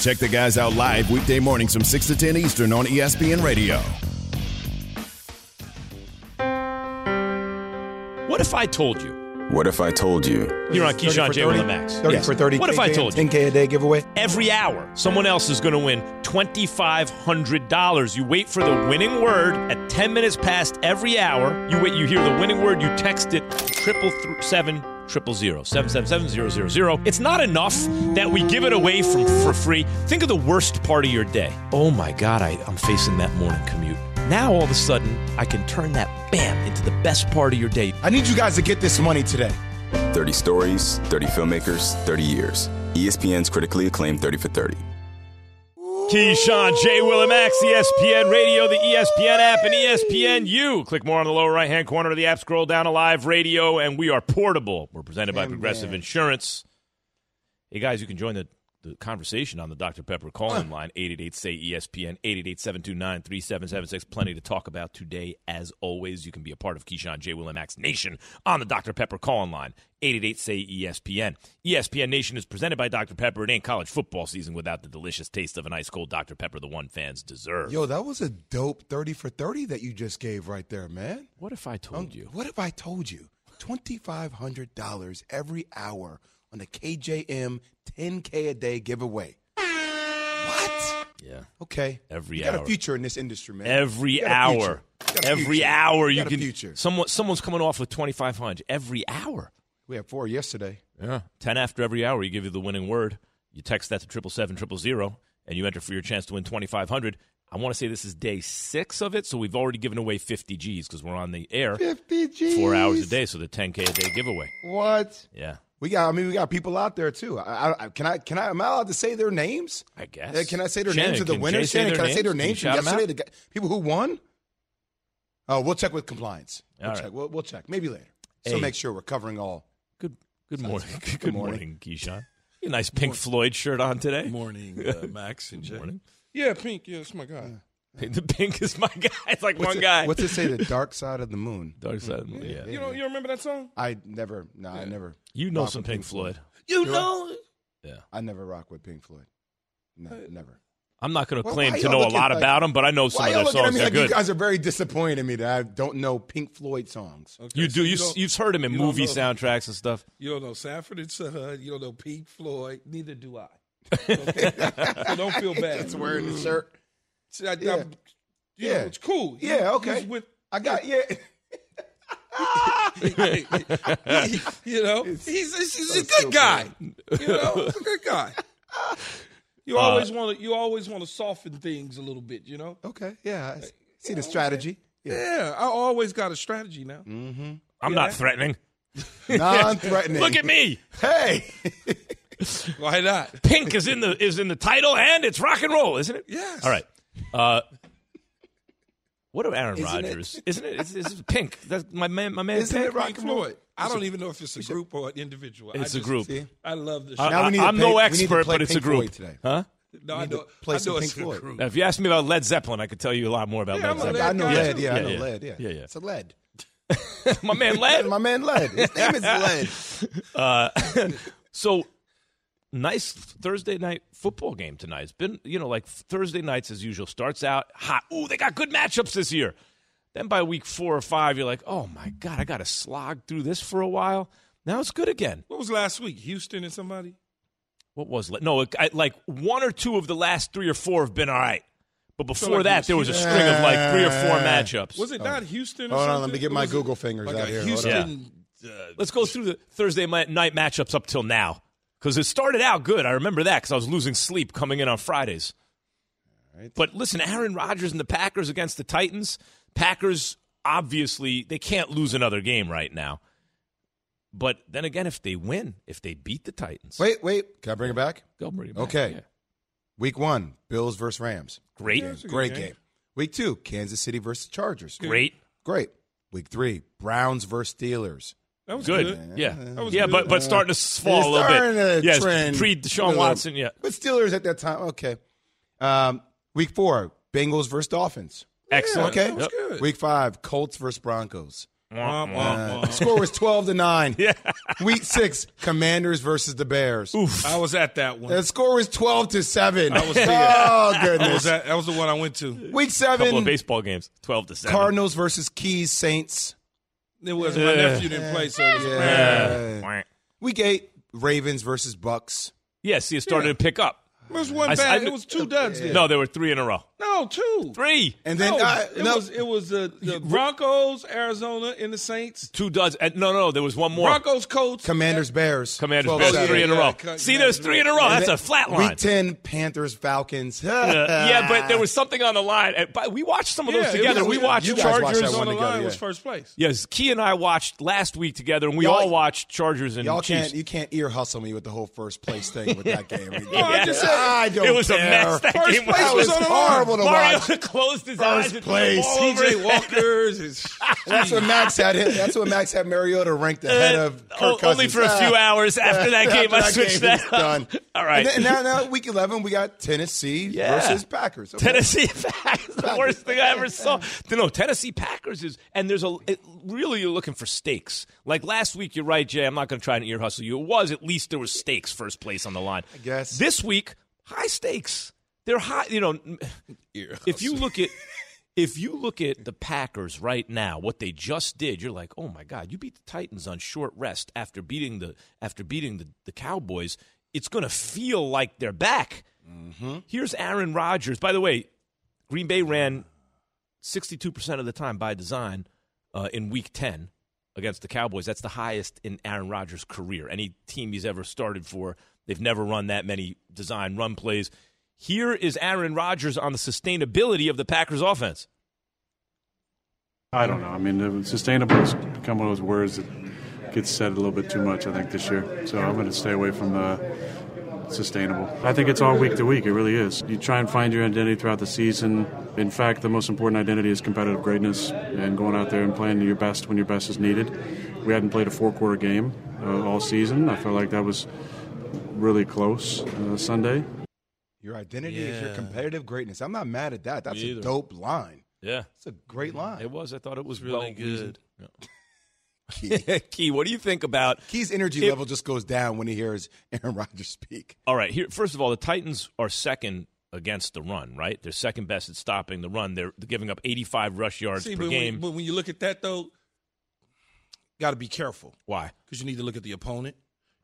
Check the guys out live weekday mornings from 6 to 10 Eastern on ESPN Radio. What if I told you? What if I told you? You're on Keyshawn J. Will 30? and Max. 30 Yes. for 30. What if I told you? 10K a day giveaway. Every hour, someone else is going to win $2,500. You wait for the winning word at 10 minutes past every hour. You wait, you hear the winning word, you text it triple seven triple zero seven seven seven zero zero zero. It's not enough that we give it away from for free. Think of the worst part of your day. Oh my God, I, I'm facing that morning commute. Now all of a sudden, I can turn that bam into the best part of your day. I need you guys to get this money today. 30 stories, 30 filmmakers, 30 years. ESPN's critically acclaimed 30 for 30. Keyshawn, J. Will, and Max, E ESPN Radio, the ESPN app, and ESPN U. Click more on the lower right hand corner of the app. Scroll down to live radio, and we are portable. We're presented by Damn Progressive man. Insurance. Hey, guys, you can join the, the conversation on the Dr. Pepper calling line, 888 say ESPN, 888 729 3776. Plenty to talk about today. As always, you can be a part of Keyshawn, J. Will, and Max Nation on the Dr. Pepper calling line, 888 say ESPN. ESPN Nation is presented by Dr. Pepper. It ain't college football season without the delicious taste of an ice cold Dr. Pepper, the one fans deserve. Yo, that was a dope 30 for 30 that you just gave right there, man. what if I told Um, you? What if I told you? $2,500 every hour on the KJM 10K a day giveaway. What? Yeah. Okay. Every hour. you got hour. a future in this industry, man. Every You hour. future. You got a Every hour you, got a can future. someone someone's coming off with 2500 every hour. We had four yesterday. Yeah. 10 after every hour, you give you the winning word. You text that to triple seven triple zero, and you enter for your chance to win 2500 I want to say this is day six of it, so we've already given away 50 G's because we're on the air 50 G's. four hours a day, so the 10K a day giveaway. What? Yeah, We got. I mean, we got people out there too. I, I, can I? Can I? Am I allowed to say their names? I guess. Uh, Can I say their Shannon, names of the can winners? Jay say Shannon, their can I say their names from yesterday? The guy- people who won. Oh, we'll check with compliance. We'll All check. right. We'll, we'll check. Maybe later. So Hey. make sure we're covering all. Good, good morning. Good, Good morning, morning. Keyshawn. You a nice Pink Floyd shirt on today. Morning, uh, Max and Jay. Morning. Yeah, Pink. Yeah, it's my guy. The pink is my guy. It's like What's one it, guy. What's it say? The dark side of the moon. Dark side. Yeah. You know, you remember that song? I never. No, I never. You know rock some with Pink Floyd. You know. Yeah. I never rock with Pink Floyd. No, uh, never. I'm not going to Well, claim why to y'all know a looking lot like- about them, but I know some Why of y'all their looking at songs. me They're like good. you guys are very disappointed in me that I don't know Pink Floyd songs? Okay, You so do. You, don't- you've heard them in you don't movie know- soundtracks and stuff. You don't know Sanford and Son. You don't know Pink Floyd. Neither do I. Okay? so don't feel bad. It's wearing the shirt. See, I, Yeah. I'm- you know, it's cool. He- Yeah, okay. with, I got yeah. you know, he's, he's, he's a good guy. You know, he's a good guy. You Uh, always want to. You always want to soften things a little bit. You know. Okay, yeah. I see the strategy. Yeah. Yeah, I always got a strategy now. I'm Yeah. not threatening. Non-threatening. Look at me. Hey. Why not? Pink is in the is in the title, and it's rock and roll, isn't it? Yes. All right. Uh, what about Aaron Isn't? Rodgers? Isn't it? It's, it's Pink. That's my man. My man. Isn't Pink. it rock Pink and roll? Floyd. I don't even know if it's a group or an individual. I It's a group. See? I love this. I- show. Now we need to I'm play- no we need expert, but it's a group. Floyd today. Huh? no, I need to know, play I know Pink it's a Floyd. group. Now, if you ask me about Led Zeppelin, I could tell you a lot more about Yeah, Led I'm Zeppelin. I know Yeah, lead. Yeah, I yeah, know yeah. lead. Yeah. Yeah, yeah. It's a lead. my man Led. My man led. His name is Led. Uh, so nice Thursday night football game tonight. It's been, you know, like Thursday nights as usual. Starts out hot. Ooh, they got good matchups this year. Then by week four or five, you're like, oh my God, I got to slog through this for a while. Now it's good again. What was last week? Houston and somebody? What was it? No, it, I, like one or two of the last three or four have been all right. But before like that, was there was a string of like three or four matchups. Was it not Houston or Hold on, let me get my was it Google fingers like out here. Hold Houston. uh, Let's go through the Thursday night matchups up till now. Because it started out good. I remember that because I was losing sleep coming in on Fridays. But listen, Aaron Rodgers and the Packers against the Titans. Packers, obviously, they can't lose another game right now. But then again, if they win, if they beat the Titans, Wait, wait. Can I bring it back? go bring it back. Okay. Yeah. Week one, Bills versus Rams. Great. Yeah, it's a good Great game. game. Week two, Kansas City versus Chargers. Great. Great. Week three, Browns versus Steelers. That was Good. good. Yeah. That was Yeah, good. but but starting to fall It's a little starting bit. to Yes, trend pre a Deshaun. Watson. Yeah. But Steelers at that time, okay. Um, week four, Bengals versus Dolphins. Excellent. Okay. that was good. Week five, Colts versus Broncos. Wah, wah, Uh, wah. score was 12 to 9. Yeah. Week six, Commanders versus the Bears. I was at that one. The score was 12 to 7. I was there. oh, I was goodness. at, that was the one I went to. Week seven, couple of baseball games. Twelve to seven. Cardinals versus Keys Saints. It was my nephew didn't play, so it was Yeah. Wah. Week eight, Ravens versus Bucks. Yeah, see, it started to pick up. It was one I- bad. I- it was two duds. There. No, there were three in a row. No, two. Three. And then, no, uh, it no, was it was the, the Broncos, Arizona, and the Saints. Two duds. and- No, no, there was one more. Broncos, Colts, Commanders Bears. Commanders Bears seven. three in a row. Co- See, there's three in a row. And That's a flat line. Week 10, Panthers Falcons. yeah, but there was something on the line. But we watched some of those Yeah, together. was- we watched you guys watched Chargers. that on the together, line yeah. was first place. Yes, Key and I watched last week together, and we Y'all- all watched Chargers and Y'all Chiefs. can't you can't ear hustle me with the whole first place thing with that game. I just said- I don't it was care. a mess. That First game place was was on the line. Horrible to Mario watch. closed his First eyes place. threw the TJ his. Walker's That's what Max had. Him, that's what Max had Mariota ranked ahead of Kirk Oh, Cousins. only for a few Ah. hours after that game. I After switched game, that. done. All right. And, then, and now, now, week eleven, we got Tennessee Yeah. versus Packers. Okay. Tennessee Packers, the worst thing I ever saw. No, Tennessee Packers is, and there's a it, really you're looking for stakes. Like last week, you're right, Jay. I'm not going to try and ear hustle you. It was at least there was stakes, first place on the line. I guess. this week, high stakes. They're high. You know, if you look at. If you look at the Packers right now, what they just did, you're like, oh my God, you beat the Titans on short rest after beating the after beating the, the Cowboys. It's going to feel like they're back. Here's Aaron Rodgers. By the way, Green Bay ran 62% of the time by design uh, in week 10 against the Cowboys. That's the highest in Aaron Rodgers' career. Any team he's ever started for, they've never run that many design run plays. Here is Aaron Rodgers on the sustainability of the Packers offense. I don't know. I mean, sustainable has become one of those words that gets said a little bit too much, I think, this year. So I'm going to stay away from the sustainable. I think it's all week to week. It really is. You try and find your identity throughout the season. In fact, the most important identity is competitive greatness and going out there and playing your best when your best is needed. We hadn't played a four quarter game uh, all season. I felt like that was really close uh, Sunday. Your identity is your competitive greatness. I'm not mad at that. That's Me a either. dope line. Yeah, It's a great mm-hmm. line. it was. I thought it was really well good. reasoned. Key. Key, what do you think about Key's energy It- level just goes down when he hears Aaron Rodgers speak. All right. Here, first of all, the Titans are second against the run. Right, they're second best at stopping the run. They're, they're giving up 85 rush yards See, per but game. when, but when you look at that though, got to be careful Why? because you need to look at the opponent.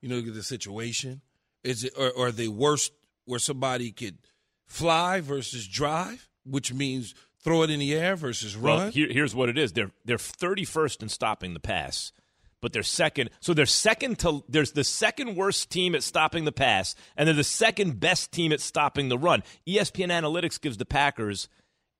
You know, look at the situation. Is it or, or are they worse where somebody could fly versus drive, which means throw it in the air versus run? Well, here, here's what it is. They're they're 31st in stopping the pass, but they're second. So they're second to there's the second worst team at stopping the pass, and they're the second best team at stopping the run. ESPN Analytics gives the Packers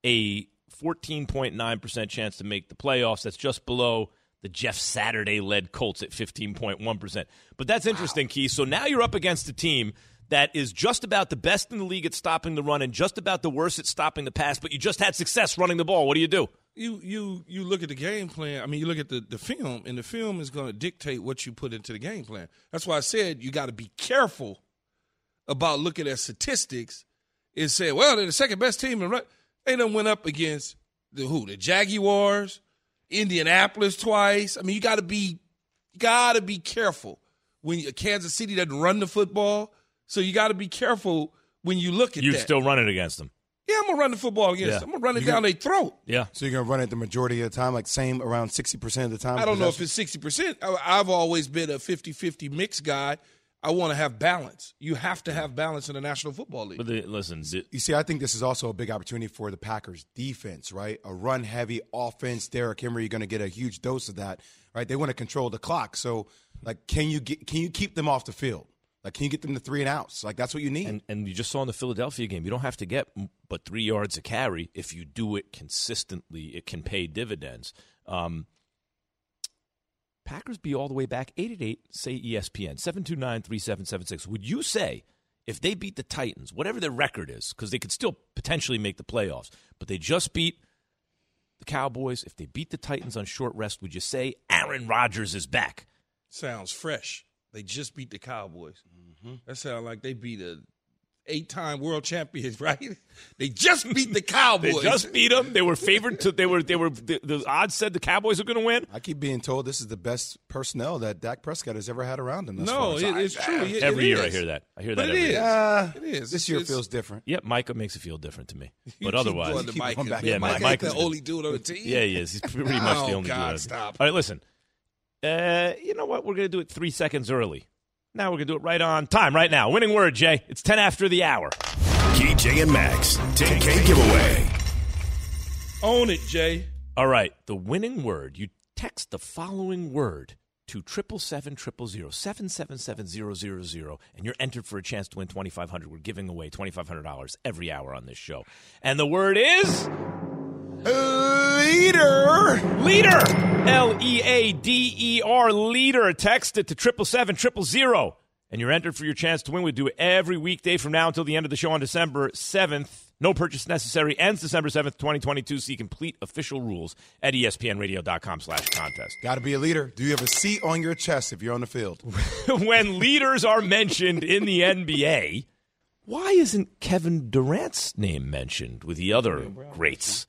a 14.9 percent chance to make the playoffs. That's just below the Jeff Saturday led Colts at 15.1 percent. But that's interesting, Key. So now you're up against a team. That is just about the best in the league at stopping the run and just about the worst at stopping the pass, but you just had success running the ball. What do you do? you you you look at the game plan. I mean, you look at the, the film, and the film is going to dictate what you put into the game plan. That's why I said you got to be careful about looking at statistics and say, well, they're the second best team. in run. They done went up against the who? The Jaguars, Indianapolis twice. I mean, you got to be got to be careful when Kansas City doesn't run the football. So you got to be careful when you look at You that. still run it against them. yeah, I'm gonna run the football against. Yeah. them. I'm gonna run it You down their throat. Yeah. So you're gonna run it the majority of the time, like same around sixty percent of the time. I don't know if it's sixty percent. I've always been a 50-50 mix guy. I want to have balance. You have to have balance in the National Football League. But the, listen, the, You see, I think this is also a big opportunity for the Packers defense, right? A run heavy offense. Derrick Henry, you're going to get a huge dose of that, right? They want to control the clock. So, like, can you get, can you keep them off the field? Like, can you get them to three and outs? Like, that's what you need. and, and you just saw in the Philadelphia game, you don't have to get but three yards a carry. If you do it consistently, it can pay dividends. Um, Packers be all the way back 888 say ESPN 729 3776. Would you say if they beat the Titans, whatever their record is, because they could still potentially make the playoffs, but they just beat the Cowboys. If they beat the Titans on short rest, would you say Aaron Rodgers is back? Sounds fresh. They just beat the Cowboys. Mm-hmm. That sounds like they beat a eight-time world champions, right? They just beat the Cowboys. they just beat them. They were favored to. They were. They were. The, the odds said the Cowboys are going to win. I keep being told this is the best personnel that Dak Prescott has ever had around him. no, it, it's true. It, every it year is. I hear that. I hear But that it every is. year. Uh, It is. This year It's- feels different. Yep, Micah makes it feel different to me. You But keep otherwise, going to keep Mike. going back. Yeah, Mike Mike ain't is the the- only dude on the team. yeah, he is. He's pretty much Oh, the only God, dude. stop. All right, listen. Uh, you know what? We're going to do it three seconds early. Now we're going to do it right on time, right now. Winning word, Jay. It's 10 after the hour. KJ and Max, 10K giveaway. Own it, Jay. All right, the winning word. You text the following word to triple seven triple zero seven seven seven zero zero zero, and you're entered for a chance to win twenty five hundred. We're giving away twenty five hundred dollars every hour on this show, and the word is Leader. leader. L E A D E R leader. Text it to triple seven triple zero, and you're entered for your chance to win. We do it every weekday from now until the end of the show on December seventh. No purchase necessary. Ends December seventh, twenty twenty two. See complete official rules at ESPNRadio.com slash contest. Got to be a leader. Do you have a seat on your chest if you're on the field? when leaders are mentioned in the NBA, why isn't Kevin Durant's name mentioned with the other greats?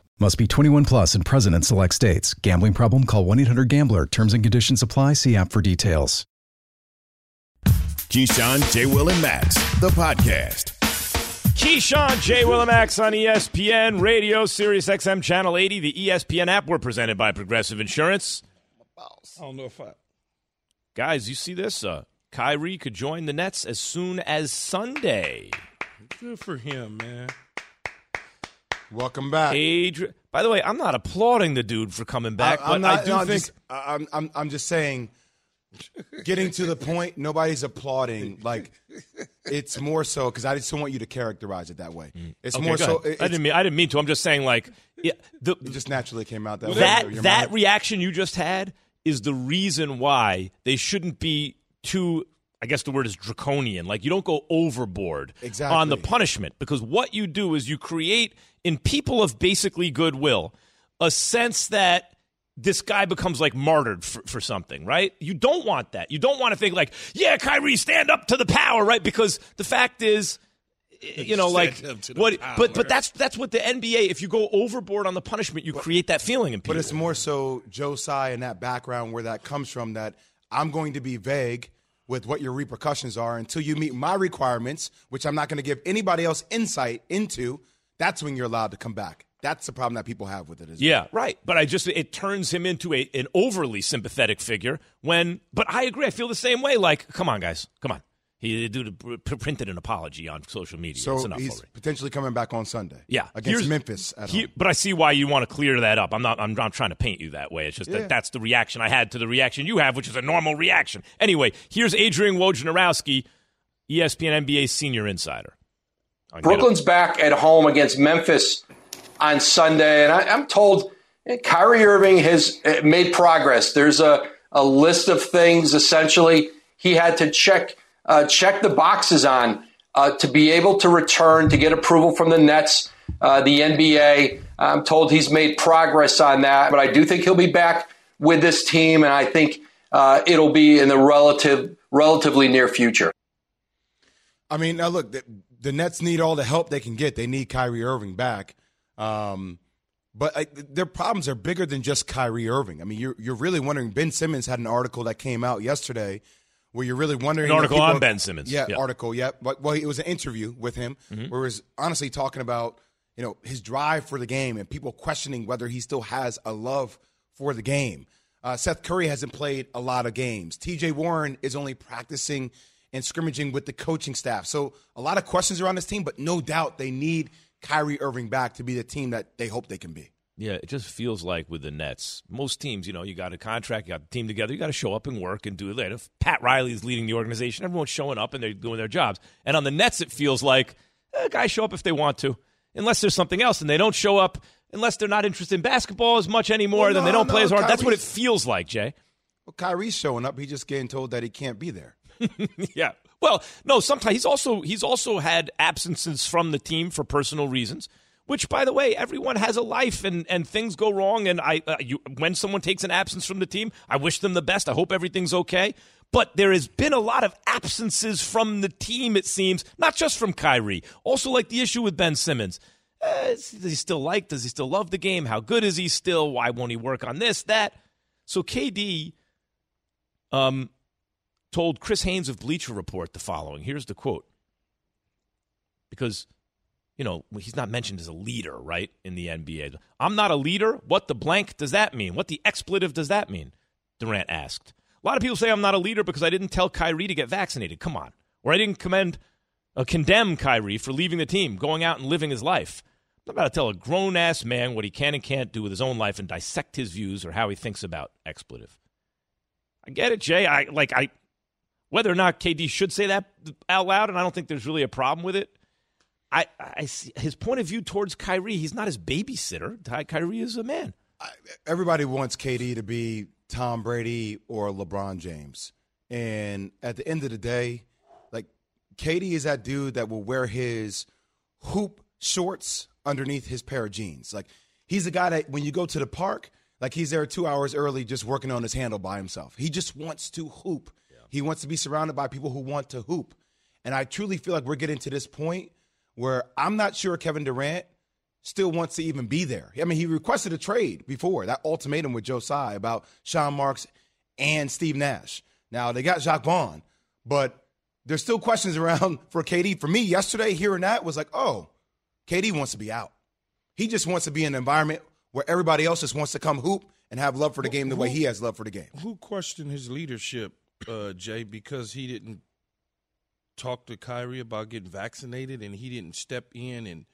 Must be 21 plus and present in select states. Gambling problem? Call 1 800 Gambler. Terms and conditions apply. See app for details. Keyshawn, J. Will, and Max, the podcast. Keyshawn J. Will and Max on E ESPN Radio, Sirius XM Channel 80, the ESPN app. We're presented by Progressive Insurance. I don't know if I. Guys, you see this? Uh, Kyrie could join the Nets as soon as Sunday. Good for him, man. Welcome back. Adri- By the way, I'm not applauding the dude for coming back, I, am but not, I do no, I'm think just, I- I'm, I'm, I'm just saying, getting to the point, nobody's applauding. Like, it's more so because I just don't want you to characterize it that way. It's Mm. Okay, more go so. ahead. I didn't mean I didn't mean to. I'm just saying like yeah, the, it just naturally came out that way. that Your that mouth. reaction you just had is the reason why they shouldn't be too I guess the word is draconian. Like you don't go overboard Exactly. on the punishment because what you do is you create in people of basically goodwill a sense that this guy becomes like martyred for, for something, right? You don't want that. You don't want to think like, yeah, Kyrie, stand up to the power, right? Because the fact is, you know, like what? power. But but that's that's what the NBA. If you go overboard on the punishment, you create that feeling in people. But it's more so Joe Tsai and that background where that comes from that I'm going to be vague with what your repercussions are until you meet my requirements, which I'm not going to give anybody else insight into. That's when you're allowed to come back. That's the problem that people have with it. Is Yeah, right. But I just it turns him into a an overly sympathetic figure when. But I agree. I feel the same way. Like, come on, guys, come on. He did, pr- printed an apology on social media. So it's enough he's already. potentially coming back on Sunday. Yeah, against Here's- Memphis at he- home. But I see why you want to clear that up. I'm not. I'm not trying to paint you that way. It's just Yeah. that that's the reaction I had to the reaction you have, which is a normal reaction. Anyway, here's Adrian Wojnarowski, ESPN NBA senior insider. I'll Brooklyn's back at home against Memphis on Sunday, and I, I'm told eh, Kyrie Irving has eh, made progress. There's a, a list of things essentially he had to check uh, check the boxes on uh, to be able to return to get approval from the Nets, uh, the NBA. I'm told he's made progress on that, but I do think he'll be back with this team, and I think uh, it'll be in the relative relatively near future. I mean, now look, the, the, Nets need all the help they can get. They need Kyrie Irving back. Um, but I, their problems are bigger than just Kyrie Irving. I mean, you're you're really wondering. Ben Simmons had an article that came out yesterday where you're really wondering. An article you know, on Ben Simmons. Yeah, article. Yeah, but well, it was an interview with him Mhm. where he was honestly talking about you know his drive for the game and people questioning whether he still has a love for the game. Uh, Seth Curry hasn't played a lot of games. T.J. Warren is only practicing and scrimmaging with the coaching staff. So a lot of questions around this team, but no doubt they need Kyrie Irving back to be the team that they hope they can be. Yeah, it just feels like with the Nets, most teams, you know, you got a contract, you got the team together, you got to show up and work and do it. If Pat Riley is leading the organization, everyone's showing up and they're doing their jobs. And on the Nets, it feels like eh, guys show up if they want to, unless there's something else, and they don't show up unless they're not interested in basketball as much anymore. Well, then they don't play as hard. That's what it feels like, Jay. Well, Kyrie's showing up. He's just getting told that he can't be there. yeah. Well, no. Sometimes he's also he's also had absences from the team for personal reasons. Which, by the way, everyone has a life and, and things go wrong. And I, uh, you, when someone takes an absence from the team, I wish them the best. I hope everything's okay. But there has been a lot of absences from the team. It seems not just from Kyrie. Also, like the issue with Ben Simmons. Uh, does he still like? Does he still love the game? How good is he still? Why won't he work on this, that? So KD, um, told Chris Haynes of Bleacher Report the following. Here's the quote. Because, you know, he's not mentioned as a leader, right, in the NBA. I'm not a leader. What the blank does that mean? What the expletive does that mean? Durant asked. A lot of people say I'm not a leader because I didn't tell Kyrie to get vaccinated. Come on. Or I didn't commend, uh, condemn Kyrie for leaving the team, going out and living his life. I'm not about to tell a grown ass man what he can and can't do with his own life and dissect his views or how he thinks about expletive. I get it, Jay. I like I whether or not KD should say that out loud, and I don't think there's really a problem with it. I, I see his point of view towards Kyrie. He's not his babysitter. Ty- Kyrie is a man. Everybody wants KD to be Tom Brady or LeBron James. And at the end of the day, like KD is that dude that will wear his hoop shorts underneath his pair of jeans. Like he's the guy that when you go to the park, like he's there two hours early just working on his handle by himself. He just wants to hoop. He wants to be surrounded by people who want to hoop. And I truly feel like we're getting to this point where I'm not sure Kevin Durant still wants to even be there. I mean, he requested a trade before that ultimatum with Joe Tsai about Sean Marks and Steve Nash. Now they got Jacque Vaughn, but there's still questions around for KD. For me, yesterday hearing that was like, oh, KD wants to be out. He just wants to be in an environment where everybody else just wants to come hoop and have love for the game the way he has love for the game. Who questioned his leadership, uh, Jay, because he didn't talk to Kyrie about getting vaccinated and he didn't step in and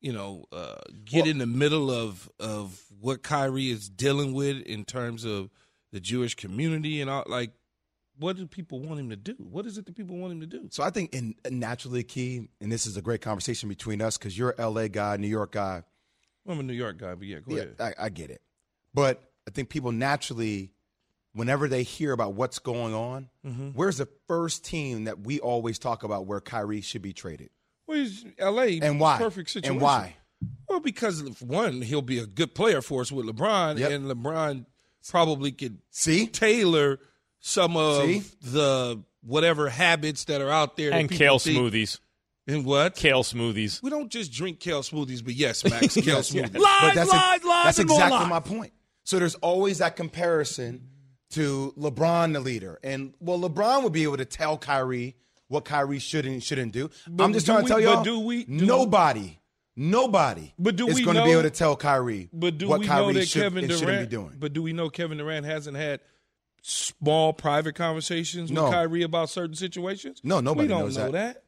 you know uh, get Well- in the middle of of what Kyrie is dealing with in terms of the Jewish community and all like what do people want him to do? What is it that people want him to do? So I think in naturally key, and this is a great conversation between us because you're a LA guy, New York guy. I'm a New York guy, but yeah, go yeah, ahead. I, I get it. But I think people naturally, whenever they hear about what's going on, Mhm. where's the first team that we always talk about where Kyrie should be traded? Well, he's L.A. And why? Perfect situation. And why? Well, because one, he'll be a good player for us with LeBron, Yep. and LeBron probably could see tailor some of See? the whatever habits that are out there. And kale think- smoothies. And what? Kale smoothies. We don't just drink kale smoothies, but yes, Max, kale Yes, smoothies. But that's that's exactly my point. So there's always that comparison to LeBron, the leader, and well, LeBron would be able to tell Kyrie what Kyrie should and shouldn't do. But I'm just do trying we- to tell y'all, do we- do- nobody, nobody, But do is going to be able to tell Kyrie But do what we Kyrie know that should Kevin and shouldn't Durant? be doing. But do we know Kevin Durant hasn't had small private conversations No. with Kyrie about certain situations? No, nobody we don't knows know that. that.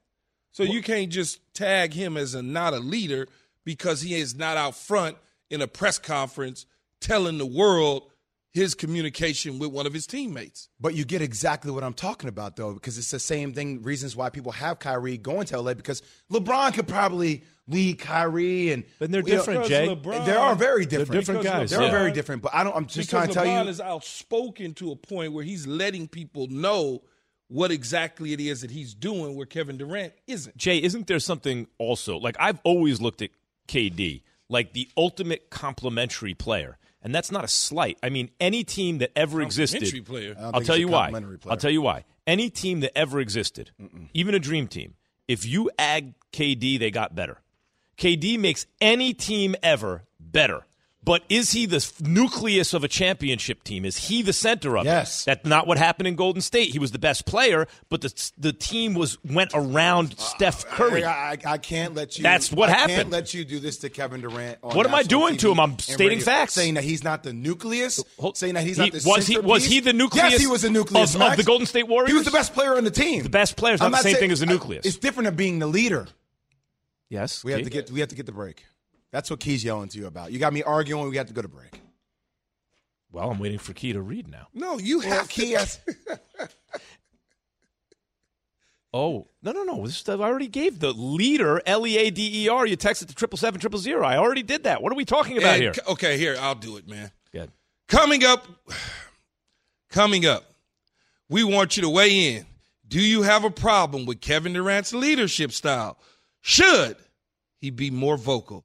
So you can't just tag him as a not a leader because he is not out front in a press conference telling the world his communication with one of his teammates. But you get exactly what I'm talking about, though, because it's the same thing. Reasons why people have Kyrie going to LA because LeBron could probably lead Kyrie, and But they're you know, different, Jay. LeBron- they are very different. different guys, They're yeah. very different. But I don't. I'm just because trying to tell you. LeBron is outspoken to a point where he's letting people know what exactly it is that he's doing where Kevin Durant isn't. Jay, isn't there something also like I've always looked at KD like the ultimate complimentary player, and that's not a slight. I mean, any team that ever existed. Player. I'll tell you why. player. I'll tell you why. Any team that ever existed, even a dream team, if you add KD, they got better. KD makes any team ever better. But is he the nucleus of a championship team? Is he the center of Yes. it? That's not what happened in Golden State. He was the best player, but the the team was went around Steph Curry. I, I, I can't let you. That's what I happened. Can't let you do this to Kevin Durant. What am I doing TV to him? I'm stating facts. saying that he's not the nucleus. saying that he's He- not the was he was he the nucleus? Yes, he was the nucleus of, of the Golden State Warriors. He was the best player on the team. The best player is I'm not the same saying- thing as the nucleus. It's different than being the leader. yes, We have to get. We have to get the break. That's what Key's yelling to you about. You got me arguing. We got to go to break. Well, I'm waiting for Key to read now. No, you Well, have Key to. Oh no no no! This, I already gave the leader L E A D E R. You texted to triple seven triple zero. I already did that. What are we talking about And- here? Okay, here I'll do it, man. Good. Coming up, coming up, we want you to weigh in. Do you have a problem with Kevin Durant's leadership style? Should he be more vocal?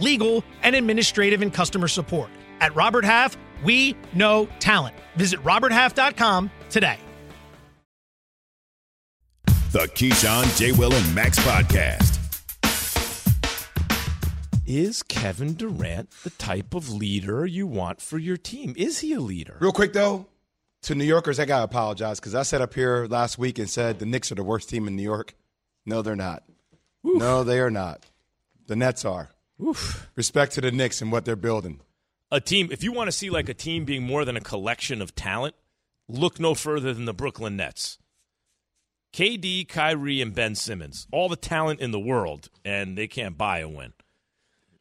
legal, and administrative and customer support. At Robert Half, we know talent. Visit RobertHalf.com today. The Keyshawn, J. Will, and Max podcast. Is Kevin Durant the type of leader you want for your team? Is he a leader? Real quick though, to New Yorkers, I gotta apologize because I sat up here last week and said the Knicks are the worst team in New York. No, they're not. No, they are not. The Nets are. Respect to the Knicks and what they're building. A team, if you want to see like a team being more than a collection of talent, look no further than the Brooklyn Nets. KD, Kyrie, and Ben Simmons, all the talent in the world, and they can't buy a win.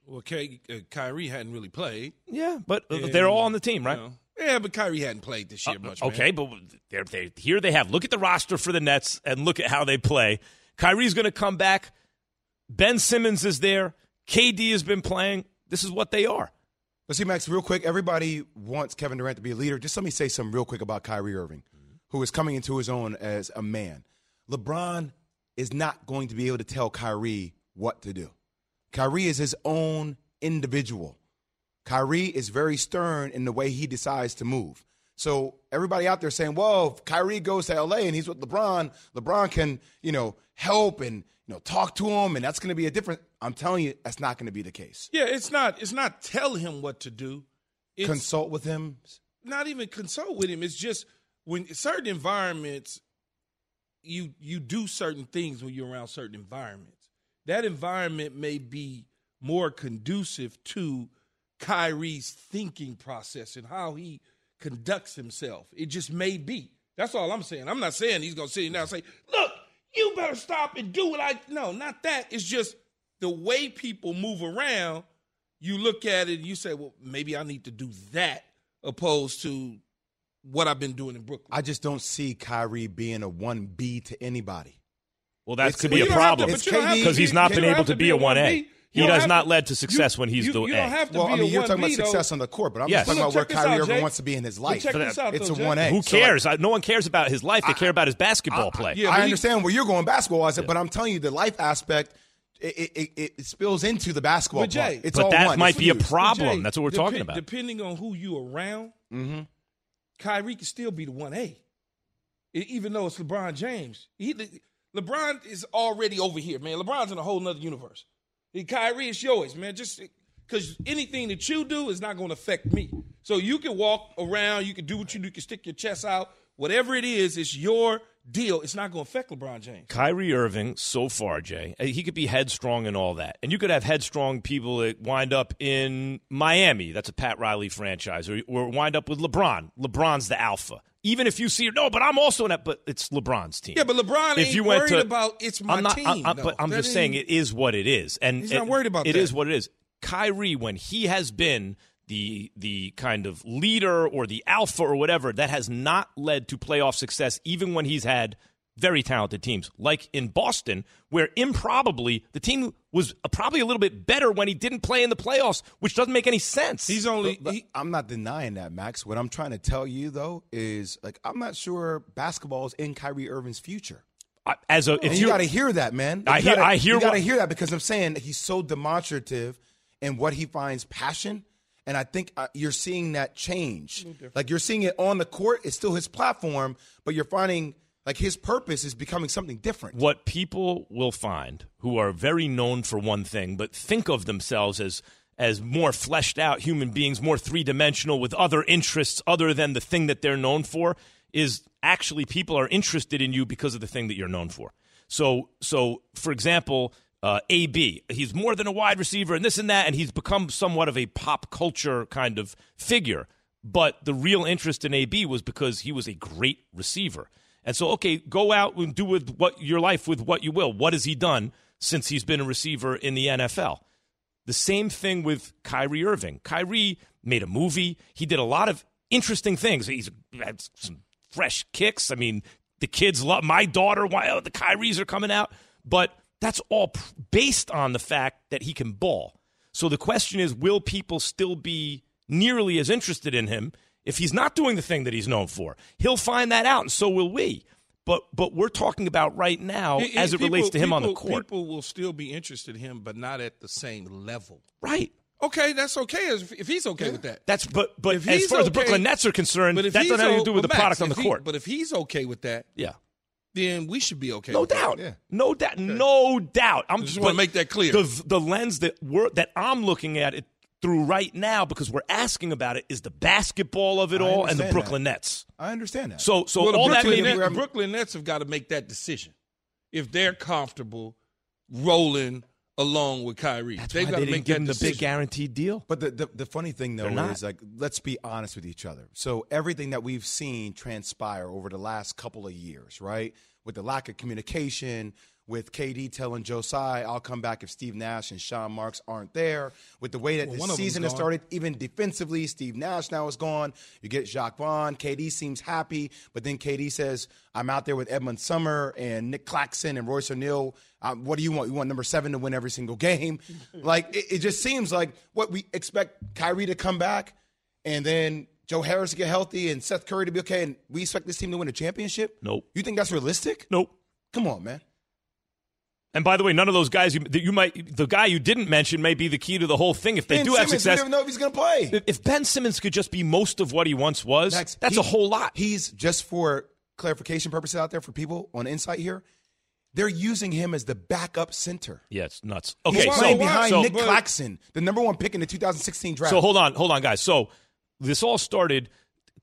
Well, Ky- uh, Kyrie hadn't really played. Yeah, but uh, And, they're all on the team, right? you know, yeah, but Kyrie hadn't played this year much. man. Okay, but they're, they here they have. Look at the roster for the Nets and look at how they play. Kyrie's going to come back. Ben Simmons is there. KD has been playing. This is what they are. Let's see, Max, real quick. Everybody wants Kevin Durant to be a leader. Just let me say something real quick about Kyrie Irving, who is coming into his own as a man. LeBron is not going to be able to tell Kyrie what to do. Kyrie is his own individual. Kyrie is very stern in the way he decides to move. So everybody out there saying, "Well, if Kyrie goes to LA and he's with LeBron, LeBron can, you know, help and you know talk to him, and that's going to be a different." I'm telling you, that's not going to be the case. Yeah, it's not. It's not tell him what to do. It's Consult with him. not even consult with him. It's just when certain environments, you you do certain things when you're around certain environments. That environment may be more conducive to Kyrie's thinking process and how he conducts himself. It just may be. That's all I'm saying. I'm not saying he's gonna sit down and say, "Look, you better stop and do what I." No, not that. It's just the way people move around. You look at it and you say, "Well, maybe I need to do that," opposed to what I've been doing in Brooklyn. I just don't see Kyrie being a one B to anybody. Well, that It's- could well, be a don't have to- problem but you don't have to because he's not been able to to be be a a one 1B. A. You He don't has not to- led to success when he's you- the you A. don't have to Well, be I mean, a you're talking about 1B, though. success on the court, but I'm Yes. just talking But about where Kyrie out, Irving wants to be in his life. check this out, it's though, a one A. Who cares? I- no one cares about his life. They care about his basketball play. Yeah, I he- understand where you're going basketball wise, but I'm telling you the life aspect. It, it, it, it spills into the basketball But Jay- part. It's But all that one. might It's be a problem. Jay, That's what we're depen- talking about. Depending on who you around, Mm-hmm. Kyrie can still be the one A, even though it's LeBron James. He, LeBron is already over here, man. LeBron's in a whole nother universe. And Kyrie is yours, man. Just because anything that you do is not going to affect me. So you can walk around, you can do what you do, you can stick your chest out, whatever it is, it's your deal. It's not going to affect LeBron James. Kyrie Irving, so far, Jay, uh, he could be headstrong and all that. And you could have headstrong people that wind up in Miami. That's a Pat Riley franchise. Or, or wind up with LeBron. LeBron's the alpha. Even if you see, no, but I'm also in that, but it's LeBron's team. Yeah, but LeBron if you went worried to, about it's my I'm not, team. I'm- I'm- but I'm That just saying it is what it is. And He's not worried about It that. is what it is. Kyrie, when he has been the the kind of leader or the alpha or whatever, that has not led to playoff success, even when he's had very talented teams, like in Boston, where improbably the team was probably a little bit better when he didn't play in the playoffs, which doesn't make any sense. He's only. But I'm not denying that, Max. What I'm trying to tell you though is like I'm not sure basketball is in Kyrie Irving's future. as a if and you got to hear that, man. I You hear- gotta- I hear You got to hear that because I'm saying he's so demonstrative in what he finds passion, and I think uh, you're seeing that change. Like you're seeing it on the court. It's still his platform, but you're finding like his purpose is becoming something different. what people will find who are very known for one thing, but think of themselves as as more fleshed out human beings, more three dimensional with other interests other than the thing that they're known for, is actually people are interested in you because of the thing that you're known for. So, so for example, uh, AB, he's more than a wide receiver and this and that, and he's become somewhat of a pop culture kind of figure. But the real interest in AB was because he was a great receiver. And so, okay, go out and do with what your life with what you will. What has he done since he's been a receiver in the NFL? The same thing with Kyrie Irving. Kyrie made a movie. He did a lot of interesting things. He's had some fresh kicks. I mean, the kids love my daughter. Why oh, the Kyries are coming out? But that's all based on the fact that he can ball. So the question is, will people still be nearly as interested in him if he's not doing the thing that he's known for? He'll find that out, and so will we. But but we're talking about right now It- as it people- relates to him on the court. People will still be interested in him, but not at the same level. Right. Okay, that's okay if, if he's okay with that. That's but but If as far as the Brooklyn Nets are concerned, that doesn't have anything to do with the product on the he- court. but if he's okay with that, yeah, then we should be okay. no with doubt, That. no doubt, no doubt. I'm just wanna make that clear. The the lens that we're that I'm looking at it through right now because we're asking about it is the basketball of it I all and the Brooklyn that. Nets. I understand that. So so well, all that Brooklyn, may be- Net- the Brooklyn Nets have got to make that decision if they're comfortable rolling along with Kyrie. That's They've why got they to didn't make give him the big guaranteed deal. But the, the, the funny thing though They're not. is like let's be honest with each other. So everything that we've seen transpire over the last couple of years, right? With the lack of communication, with KD telling Joe Tsai, "I'll come back if Steve Nash and Sean Marks aren't there." With the way that Well, the one of them's season has started, even defensively, Steve Nash now is gone. You get Jacque Vaughn. KD seems happy, but then KD says, "I'm out there with Edmond Sumner and Nick Claxton and Royce O'Neale. Um, what do you want? You want number seven to win every single game? like it, it just seems like what we expect Kyrie to come back, and then Joe Harris to get healthy and Seth Curry to be okay, and we expect this team to win a championship. Nope. You think that's realistic? Nope. Come on, man. And by the way, none of those guys you, that you might the guy you didn't mention may be the key to the whole thing. If they Ben do have Simmons, we success, don't even know if he's going to play. if Ben Simmons could just be most of what he once was, Max, that's he- a whole lot. He's just for clarification purposes out there for people on Insight here. They're using him as the backup center. Yeah, it's nuts. He's Okay, playing so, behind so, Nick Claxton, the number one pick in the 2016 draft. so hold on, hold on, guys. So this all started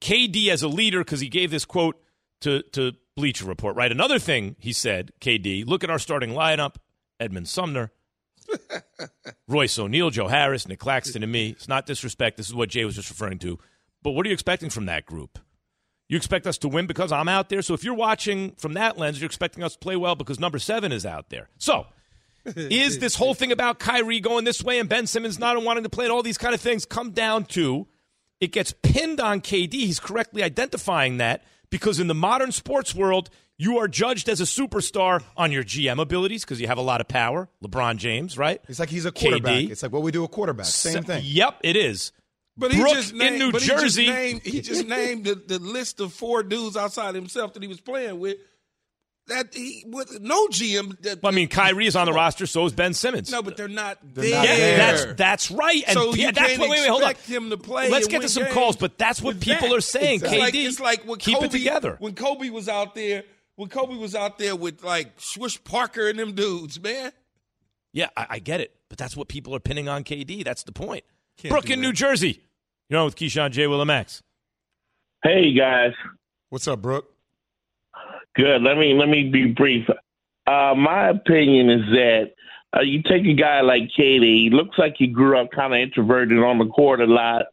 KD as a leader because he gave this quote to to Bleacher Report. Right. Another thing he said, KD, look at our starting lineup: Edmond Sumner, Royce O'Neale, Joe Harris, Nick Claxton, and me. It's not disrespect. This is what Jay was just referring to. But what are you expecting from that group? You expect us to win because I'm out there. So if you're watching from that lens, you're expecting us to play well because number seven is out there. So is this whole thing about Kyrie going this way and Ben Simmons not wanting to play and all these kind of things come down to it gets pinned on KD. He's correctly identifying that because in the modern sports world, you are judged as a superstar on your GM abilities because you have a lot of power. LeBron James, right? It's like he's a quarterback. KD. It's like what we do a quarterback. Same thing. Yep, it is. But he Brooke just named, in New but Jersey. He just named, he just named the, the list of four dudes outside himself that he was playing with. That he with no GM. That, Well, I mean, Kyrie is on the roster, so is Ben Simmons. no, but they're not They're there. not yeah, there. that's that's right. And so yeah, that's what, wait, wait, hold on. expect him to play. Let's get to some calls, but that's what people that. are saying. It's KD, like, it's like when keep Kobe, it together. When Kobe was out there, when Kobe was out there with like Smush Parker and them dudes, man. Yeah, I, I get it, but that's what people are pinning on KD. That's the point. Can't Brooke in. New Jersey. You're on with Keyshawn J. Will Max. Hey guys, What's up, Brooke? Good. Let me let me be brief. Uh, my opinion is that uh, you take a guy like KD. He looks like he grew up kind of introverted on the court a lot.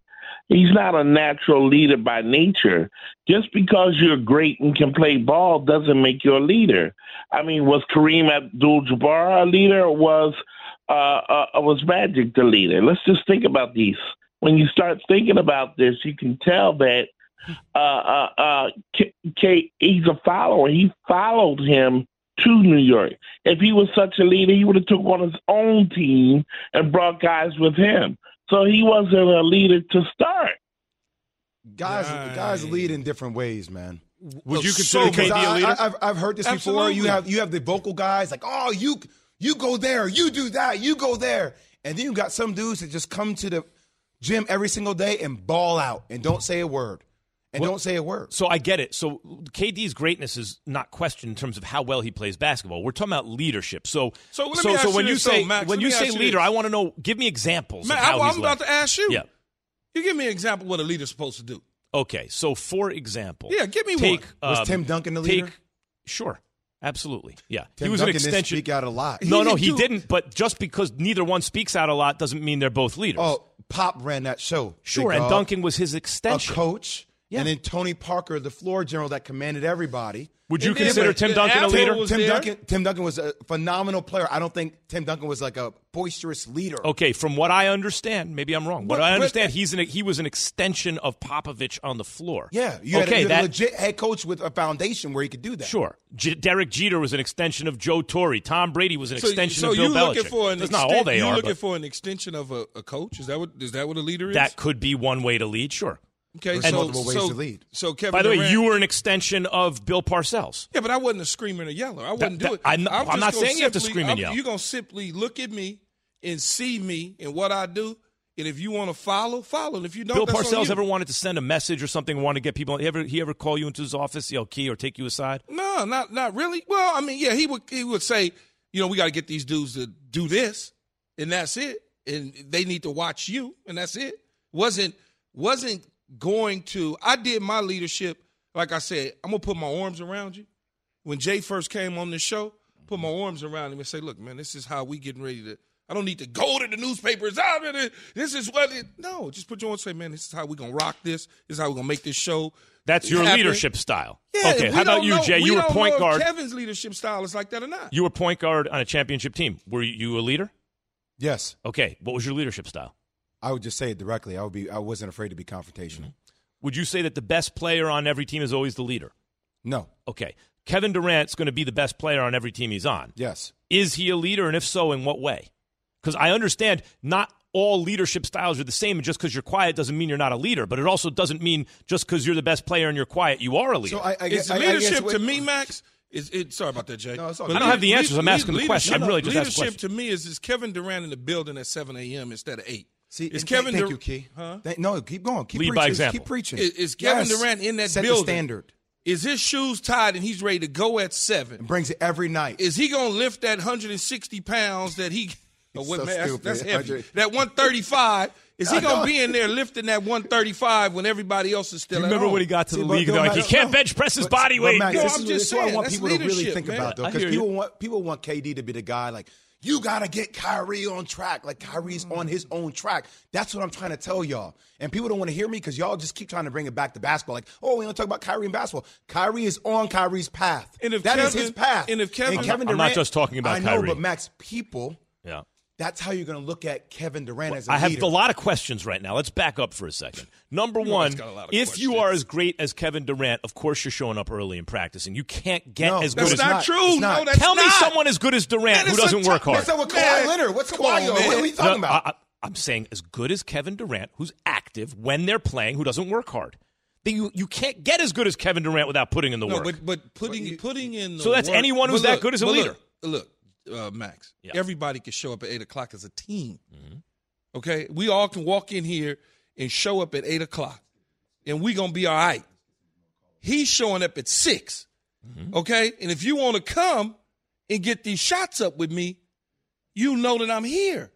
He's not a natural leader by nature. Just because you're great and can play ball doesn't make you a leader. I mean, was Kareem Abdul-Jabbar a leader, or was uh, uh, was Magic the leader? Let's just think about these. When you start thinking about this, you can tell that uh, uh, uh, K, K, he's a follower. He followed him to New York. If he was such a leader, he would have took on his own team and brought guys with him. So he wasn't a leader to start. Guys, Right. guys lead in different ways, man. Would you consider Because KD a I, leader? I, have I've heard this before. You have you have the vocal guys like, oh, you you go there, you do that, you go there, and then you got some dudes that just come to the gym every single day and ball out and don't say a word and Well- don't say a word. So I get it. So KD's greatness is not questioned in terms of how well he plays basketball. We're talking about leadership. So So let me so, ask so when you this, say though, Max. when you say ask you leader, this. I want to know. Give me examples. Man, of how I, he's I'm led. about to ask you. Yeah. You give me an example of what a leader's supposed to do. Okay. So for example, Yeah, give me take, one. Was um, Tim Duncan the take- leader? Sure. Absolutely. Yeah. Tim he was Duncan an didn't extension. speak out a lot. No, He no, he do- didn't. But just because neither one speaks out a lot doesn't mean they're both leaders. Oh, Pop ran that show. sure. And dog. Duncan was his a extension. coach, Yeah. and then Tony Parker, the floor general that commanded everybody. Would you And consider but Tim Duncan a leader? Tim there. Duncan, Tim Duncan was a phenomenal player. I don't think Tim Duncan was like a boisterous leader. Okay, from what I understand, maybe I'm wrong. What But- I but- understand, he's an, he was an extension of Popovich on the floor. Yeah, you had, a- okay, you had that a legit head coach with a foundation where he could do that. sure. J- Derek Jeter was an extension of Joe Torre. Tom Brady was an So, extension so of Bill you Belichick. looking for an That's exten- not all they you are. looking but for an extension of a, a coach? Is that what is that what a leader is? that could be one way to lead. Sure. Okay, There's so, multiple ways so, to lead. So Kevin By the way, you were an extension of Bill Parcells. Yeah, but I wasn't a screamer and a yeller. I wouldn't that- do it. I'm not- I'm I'm not gonna saying you have to scream and I'm- yell. You're gonna simply look at me and see me and what I do, and if you want to follow, follow. And if you don't, Bill that's on Parcells you. ever wanted to send a message or something, want to get people? He ever he ever call you into his office, yell key, or take you aside? No, not not really. Well, I mean, yeah, he would he would say, you know, we got to get these dudes to do this, and that's it, and they need to watch you, and that's it. wasn't wasn't going to. I did my leadership, like I said, I'm gonna put my arms around you. When Jay first came on the show, put my arms around him and say, look, man, this is how we getting ready to. I don't need to go to the newspapers. Man, This is what it. No, just put your arms and say, man, this is how we gonna rock this. This is how we gonna make this show. That's your happen." leadership style. Yeah, okay, how about you, know- Jay? we You were don't point know if guard. Kevin's leadership style is like that or not. You were point guard on a championship team. Were you a leader? Yes, Okay, what was your leadership style? I would just say it directly. I would be. I wasn't afraid to be confrontational. Mm-hmm. Would you say that the best player on every team is always the leader? No. Okay, Kevin Durant's going to be the best player on every team he's on. Yes. Is he a leader, and if so, in what way? Because I understand not all leadership styles are the same, and just because you're quiet doesn't mean you're not a leader. But it also doesn't mean just because you're the best player and you're quiet, you are a leader. So I, I It's guess I- I guess leadership to me, Max. Is it? Sorry about that, Jay. No, it's all I don't have the answers. I'm asking the question. I'm leadership- really just asking leadership to me is is Kevin Durant in the building at 7 a.m. instead of eight. See, is and Kevin? Thank Dur- you, Key. Huh? Thank- no, keep going. Keep Lead preaching. by example. Keep preaching. Is, is Kevin Yes. Durant in that Set building? the standard Is his shoes tied and he's ready to go at seven? and brings it every night. Is he gonna lift that 160 pounds that he? Oh, what, so man, that's, stupid. that's heavy. 100. That 135. Is he gonna be in there lifting that 135 when everybody else is still? you at remember home? when he got to See, the league? no, They're like, no, he can't bench press his But- body but weight. Max, No, this I'm is, just this is what I want people to really think man. about, though, because people you. want people want KD to be the guy. Like, you gotta get Kyrie on track. Like Kyrie's on his mm. own track. That's what I'm trying to tell y'all. And people don't want to hear me because y'all just keep trying to bring it back to basketball. Like, oh, we don't talk about Kyrie and basketball. Kyrie is on Kyrie's path. And if That is Kevin- his path. and if Kevin- and I'm not- I'm not just talking about I know, Kyrie. but Max, people. Yeah. That's how you're going to look at Kevin Durant as a I leader. I have a lot of questions right now. Let's back up for a second. Number one, got a lot of if you are as great as Kevin Durant, of course you're showing up early and practicing. You can't get No, as That's good not, as true. It's not. True. No, that's not. Tell me someone as good as Durant who doesn't t- work hard. What's up with Kawhi Man, Leonard? What's come Kawhi on. What are we No, talking about? I, I- I'm saying as good as Kevin Durant, who's active when they're playing, who doesn't work hard. Then you, you can't get as good as Kevin Durant without putting in the No, work. but but putting putting in the So that's work- anyone who's but that good as a leader. Look, look uh, Max. Yeah. Everybody can show up at eight o'clock as a team. Mm-hmm. Okay, we all can walk in here and show up at eight o'clock, and we gonna be all right. He's showing up at 6 Mm-hmm. Okay, and if you want to come and get these shots up with me, you know that I'm here.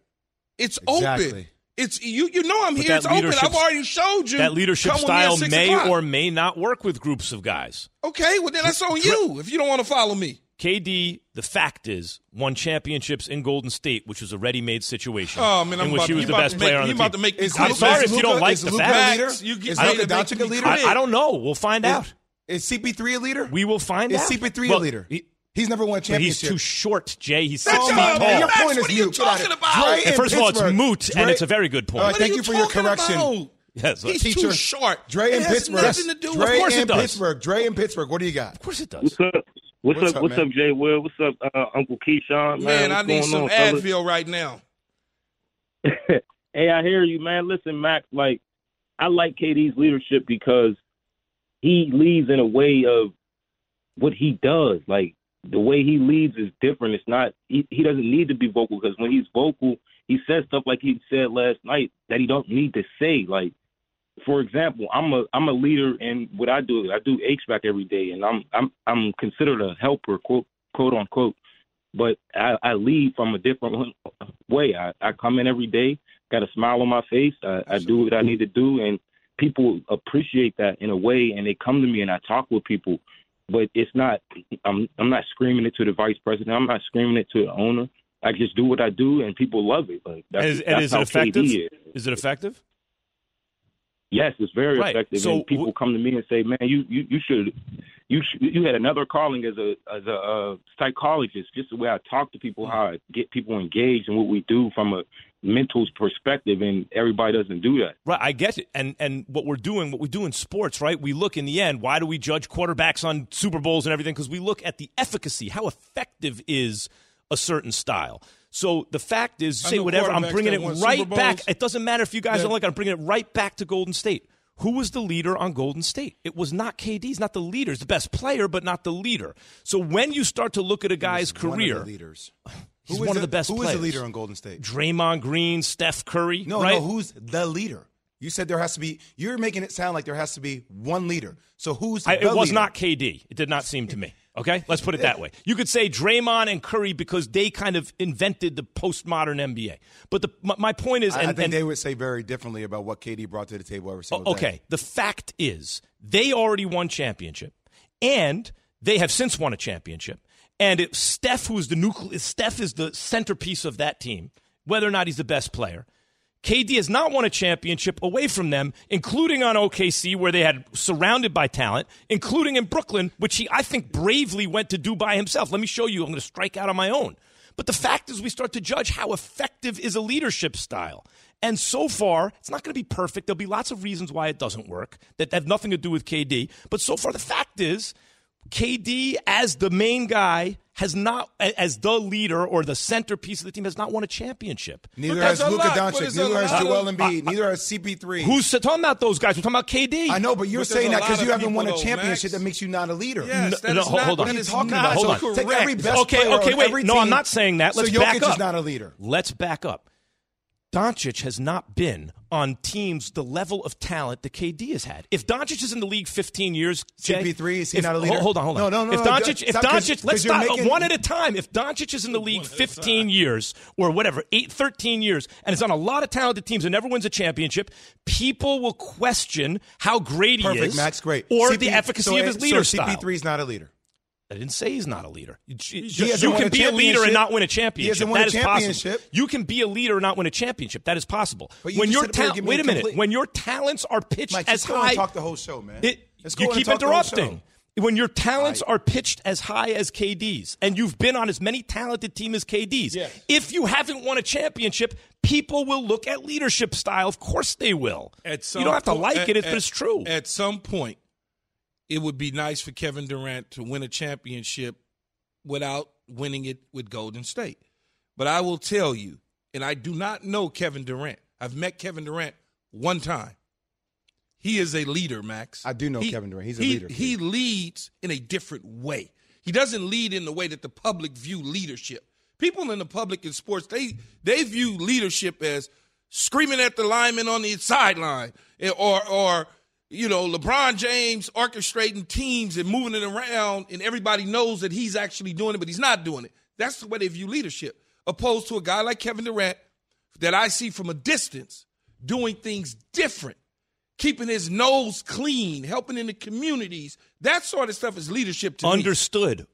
It's open. It's you. You know I'm But here. It's open. I've already showed you that leadership style may o'clock. or may not work with groups of guys. Okay, well then that's on you if you don't want to follow me. KD, the fact is, won championships in Golden State, which was a ready-made situation Oh man, I'm in which about, he was the best player make, on the about team. to make Is I'm Luka- sorry is if you don't like the Luka fact. leader? Max, you Is ready Luka to make Doncic a leader? crazy. I, I don't know. We'll find Is- out. Is CP3 a leader? We will find Is out. CP3 Well, a leader? he- he's never won a but he's too short, Jay. He's six feet tall. man. Your point is what are you mute. Get out of talking about? Dre And in first of all, it's Pittsburgh. moot, and it's a very good point. All right, thank are you for your correction. about? Yes, He's Teacher. too short. Dre it in Pittsburgh. nothing to do Dre with Of course it in does. Pittsburgh. Dre in Pittsburgh. What do you got? Of course it does. What's up? What's, up? up, What's man? up, Jay? Will? What's up, uh, Uncle Keyshawn? Man, Man, I need going some on, fellas? Advil right now. hey, I hear you, man. Listen, Max, like I like KD's leadership because he leads in a way of what he does. Like the way he leads is different. It's not he, he doesn't need to be vocal because when he's vocal, he says stuff like he said last night that he don't need to say. Like for example, I'm a I'm a leader in what I do. I do HVAC every day, and I'm I'm I'm considered a helper, quote quote unquote. But I, I lead from a different way. I, I come in every day, got a smile on my face. I, I do what I need to do, and people appreciate that in a way. And they come to me, and I talk with people. But it's not. I'm I'm not screaming it to the vice president. I'm not screaming it to the owner. I just do what I do, and people love it. Like that's, Is, and is how it effective? Is. Is it effective? Yes, it's very Right. effective. So and people come to me and say, "Man, you you you should you should, you had another calling as a as a uh, psychologist. Just the way I talk to people, how I get people engaged in what we do from a mental perspective, and everybody doesn't do that. Right, I get it. And and what we're doing, what we do in sports, right? We look in the end. Why do we judge quarterbacks on Super Bowls and everything? Because we look at the efficacy. How effective is a certain style? So the fact is, say whatever. I'm bringing it right back. It doesn't matter if you guys that- don't like it. I'm bringing it right back to Golden State. Who was the leader on Golden State? It was not KD. He's not the leader. He's the best player, but not the leader. So when you start to look at a guy's One of career, the leaders. he's Who is one of the best Who is players. the leader on Golden State? Draymond Green, Steph Curry. No, right? no. Who's the leader? You said there has to be. You're making it sound like there has to be one leader. So who's I, the it was leader? not KD. It did not seem to me. Okay, let's put it that way. You could say Draymond and Curry because they kind of invented the postmodern NBA. But the my, my point is, I, and, I think and- they would say very differently about what KD brought to the table every single oh, O- day. okay, the fact is they already won championship, and they have since won a championship. And it, Steph, who's the nucleus, Steph is the centerpiece of that team, whether or not he's the best player. KD has not won a championship away from them, including on OKC, where they had surrounded by talent, including in Brooklyn, which he, I think, bravely went to do by himself. Let me show you. I'm going to strike out on my own. But the fact is, we start to judge how effective is a leadership style. And so far, it's not going to be perfect. There'll be lots of reasons why it doesn't work that have nothing to do with KD. But so far, the fact is, KD, as the main guy, has not, as the leader or the centerpiece of the team, has not won a championship. Neither has a Luka Doncic. Neither has lot. Joel Embiid. Neither has CP3. Who's talking about those guys? We're talking about KD. I know, but you're But saying that because you haven't won a people, though, championship Max. that makes you not a leader. Yes, No, that no, is hold- not, hold on. What are you talking about? Hold on. correct. Take every best okay, player okay, on wait. every No. I'm not saying that. Let's so Jokic back up. is not a leader. Let's back up. Doncic has not been on teams the level of talent that KD has had. If Doncic is in the league 15 years, Jay, CP3, is he if- not a leader? Hold on, hold on. No, no, no, If no, Doncic, if stop, 'cause- Doncic, let's 'cause you're stop making- one at a time. If Doncic is in the league 15 years or whatever, 8, 13 years, and is on a lot of talented teams and never wins a championship, people will question how great he Perfect, is, Max. Great. or CP the efficacy so, of his so leader style. CP3 is not a leader. I didn't say he's not a leader. You, hasn't you can be a leader and not win a He championship. That is possible. You can be a leader and not win a championship. That is possible. But you when your ta- wait a a minute, when your talents are pitched Mike, as just go and high, talk the whole show, man. it, you keep talk the whole interrupting. When your talents are pitched as high as KD's, and you've been on as many talented teams as KD's, Yes. if you haven't won a championship, people will look at leadership style. Of course, they will. At some you don't have to like at- it, if at- it's true. At some point, it would be nice for Kevin Durant to win a championship without winning it with Golden State. But I will tell you, and I do not know Kevin Durant. I've met Kevin Durant one time. He is a leader, Max. I do know He- Kevin Durant. He's a he- leader. He leads in a different way. He doesn't lead in the way that the public view leadership. People in the public in sports, they they view leadership as screaming at the lineman on the sideline, eh, or or you know LeBron James orchestrating teams and moving it around, and everybody knows that he's actually doing it, but he's not doing it. That's the way they view leadership, opposed to a guy like Kevin Durant that I see from a distance doing things different keeping his nose clean, helping in the communities. That sort of stuff is leadership to me. Understood.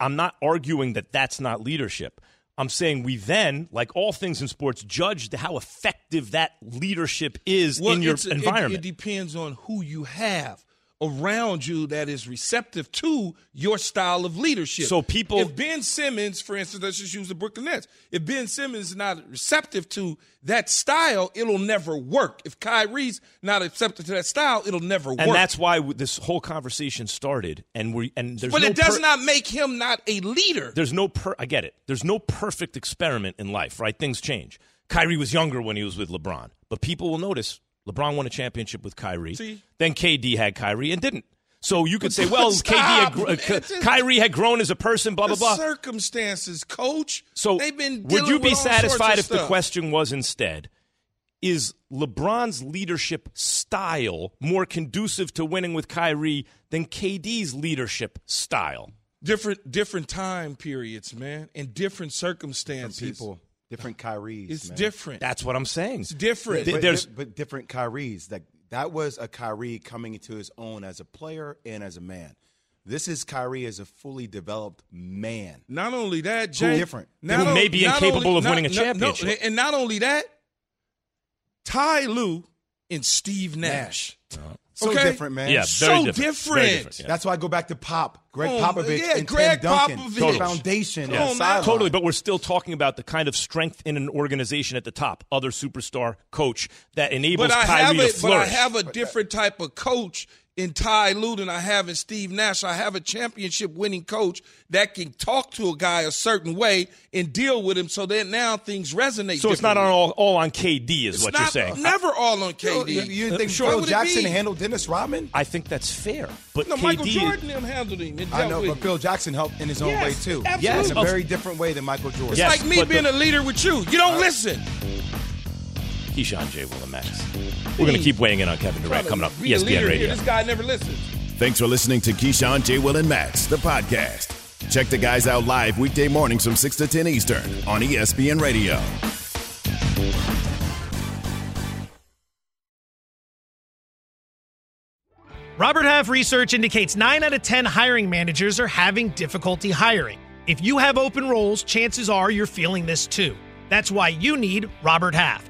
I'm not arguing that that's not leadership. I'm saying we then, like all things in sports, judge how effective that leadership is Well, in your it's- it- environment. It, depends on who you have around you that is receptive to your style of leadership. So people- if Ben Simmons, for instance, let's just use the Brooklyn Nets. If Ben Simmons is not receptive to that style, it'll never work. If Kyrie's not receptive to that style, it'll never work. and that's why this whole conversation started. And we and there's but no it does per- not make him not a leader. There's no per. I get it. There's no perfect experiment in life, right? Things change. Kyrie was younger when he was with LeBron, but people will notice LeBron won a championship with Kyrie. See? Then KD had Kyrie and didn't. So you could say, well, stop, KD had, gr- man. uh, Just- Kyrie had grown as a person, blah blah blah. circumstances, coach. So they've been. would you be with all sorts satisfied if the question was instead, is LeBron's leadership style more conducive to winning with Kyrie than KD's leadership style? different different time periods, man, and different circumstances. People, different Kyries. It's man. different. That's what I'm saying. It's different. But, there's- but different Kyries. That that was a Kyrie coming into his own as a player and as a man. This is Kyrie as a fully developed man. Not only that, Jay, different? not Who on- may be incapable only- of not- winning a no- no, championship. and not only that, Ty Lue and Steve Nash. Uh-huh. So Okay? different, man. Yeah, very so different. different. Very different, yeah. That's why I go back to Pop, Greg Oh, Popovich, yeah, and Greg Tim Duncan. Popovich. Totally. foundation. Come of on the now. sideline. Totally, but we're still talking about the kind of strength in an organization at the top, other superstar coach that enables But I Kyrie have to it. But I have a different type of coach in Ty Lue than I have in Steve Nash. I have a championship winning coach that can talk to a guy a certain way and deal with him, so that now things resonate. so it's not on all, all on KD, is It's what not, you're saying. Never all on You, KD. you, you didn't think uh, Sure, Phil Jackson handled Dennis Rodman? I think that's fair, but No, KD Michael Jordan them handled him. I know, but him. Phil Jackson helped in his own Yes, way too. absolutely. Yes, in a very different way than Michael Jordan. It's Yes, like me being the- a leader with you. You don't listen. Keyshawn J. Will and Max. We're going to keep weighing in on Kevin Durant coming up. ESPN Radio. Here. This guy never listens. Thanks for listening to Keyshawn, J. Will, and Max, the podcast. Check the guys out live weekday mornings from 6 to 10 Eastern on ESPN Radio. Robert Half research indicates 9 out of 10 hiring managers are having difficulty hiring. If you have open roles, chances are you're feeling this too. That's why you need Robert Half.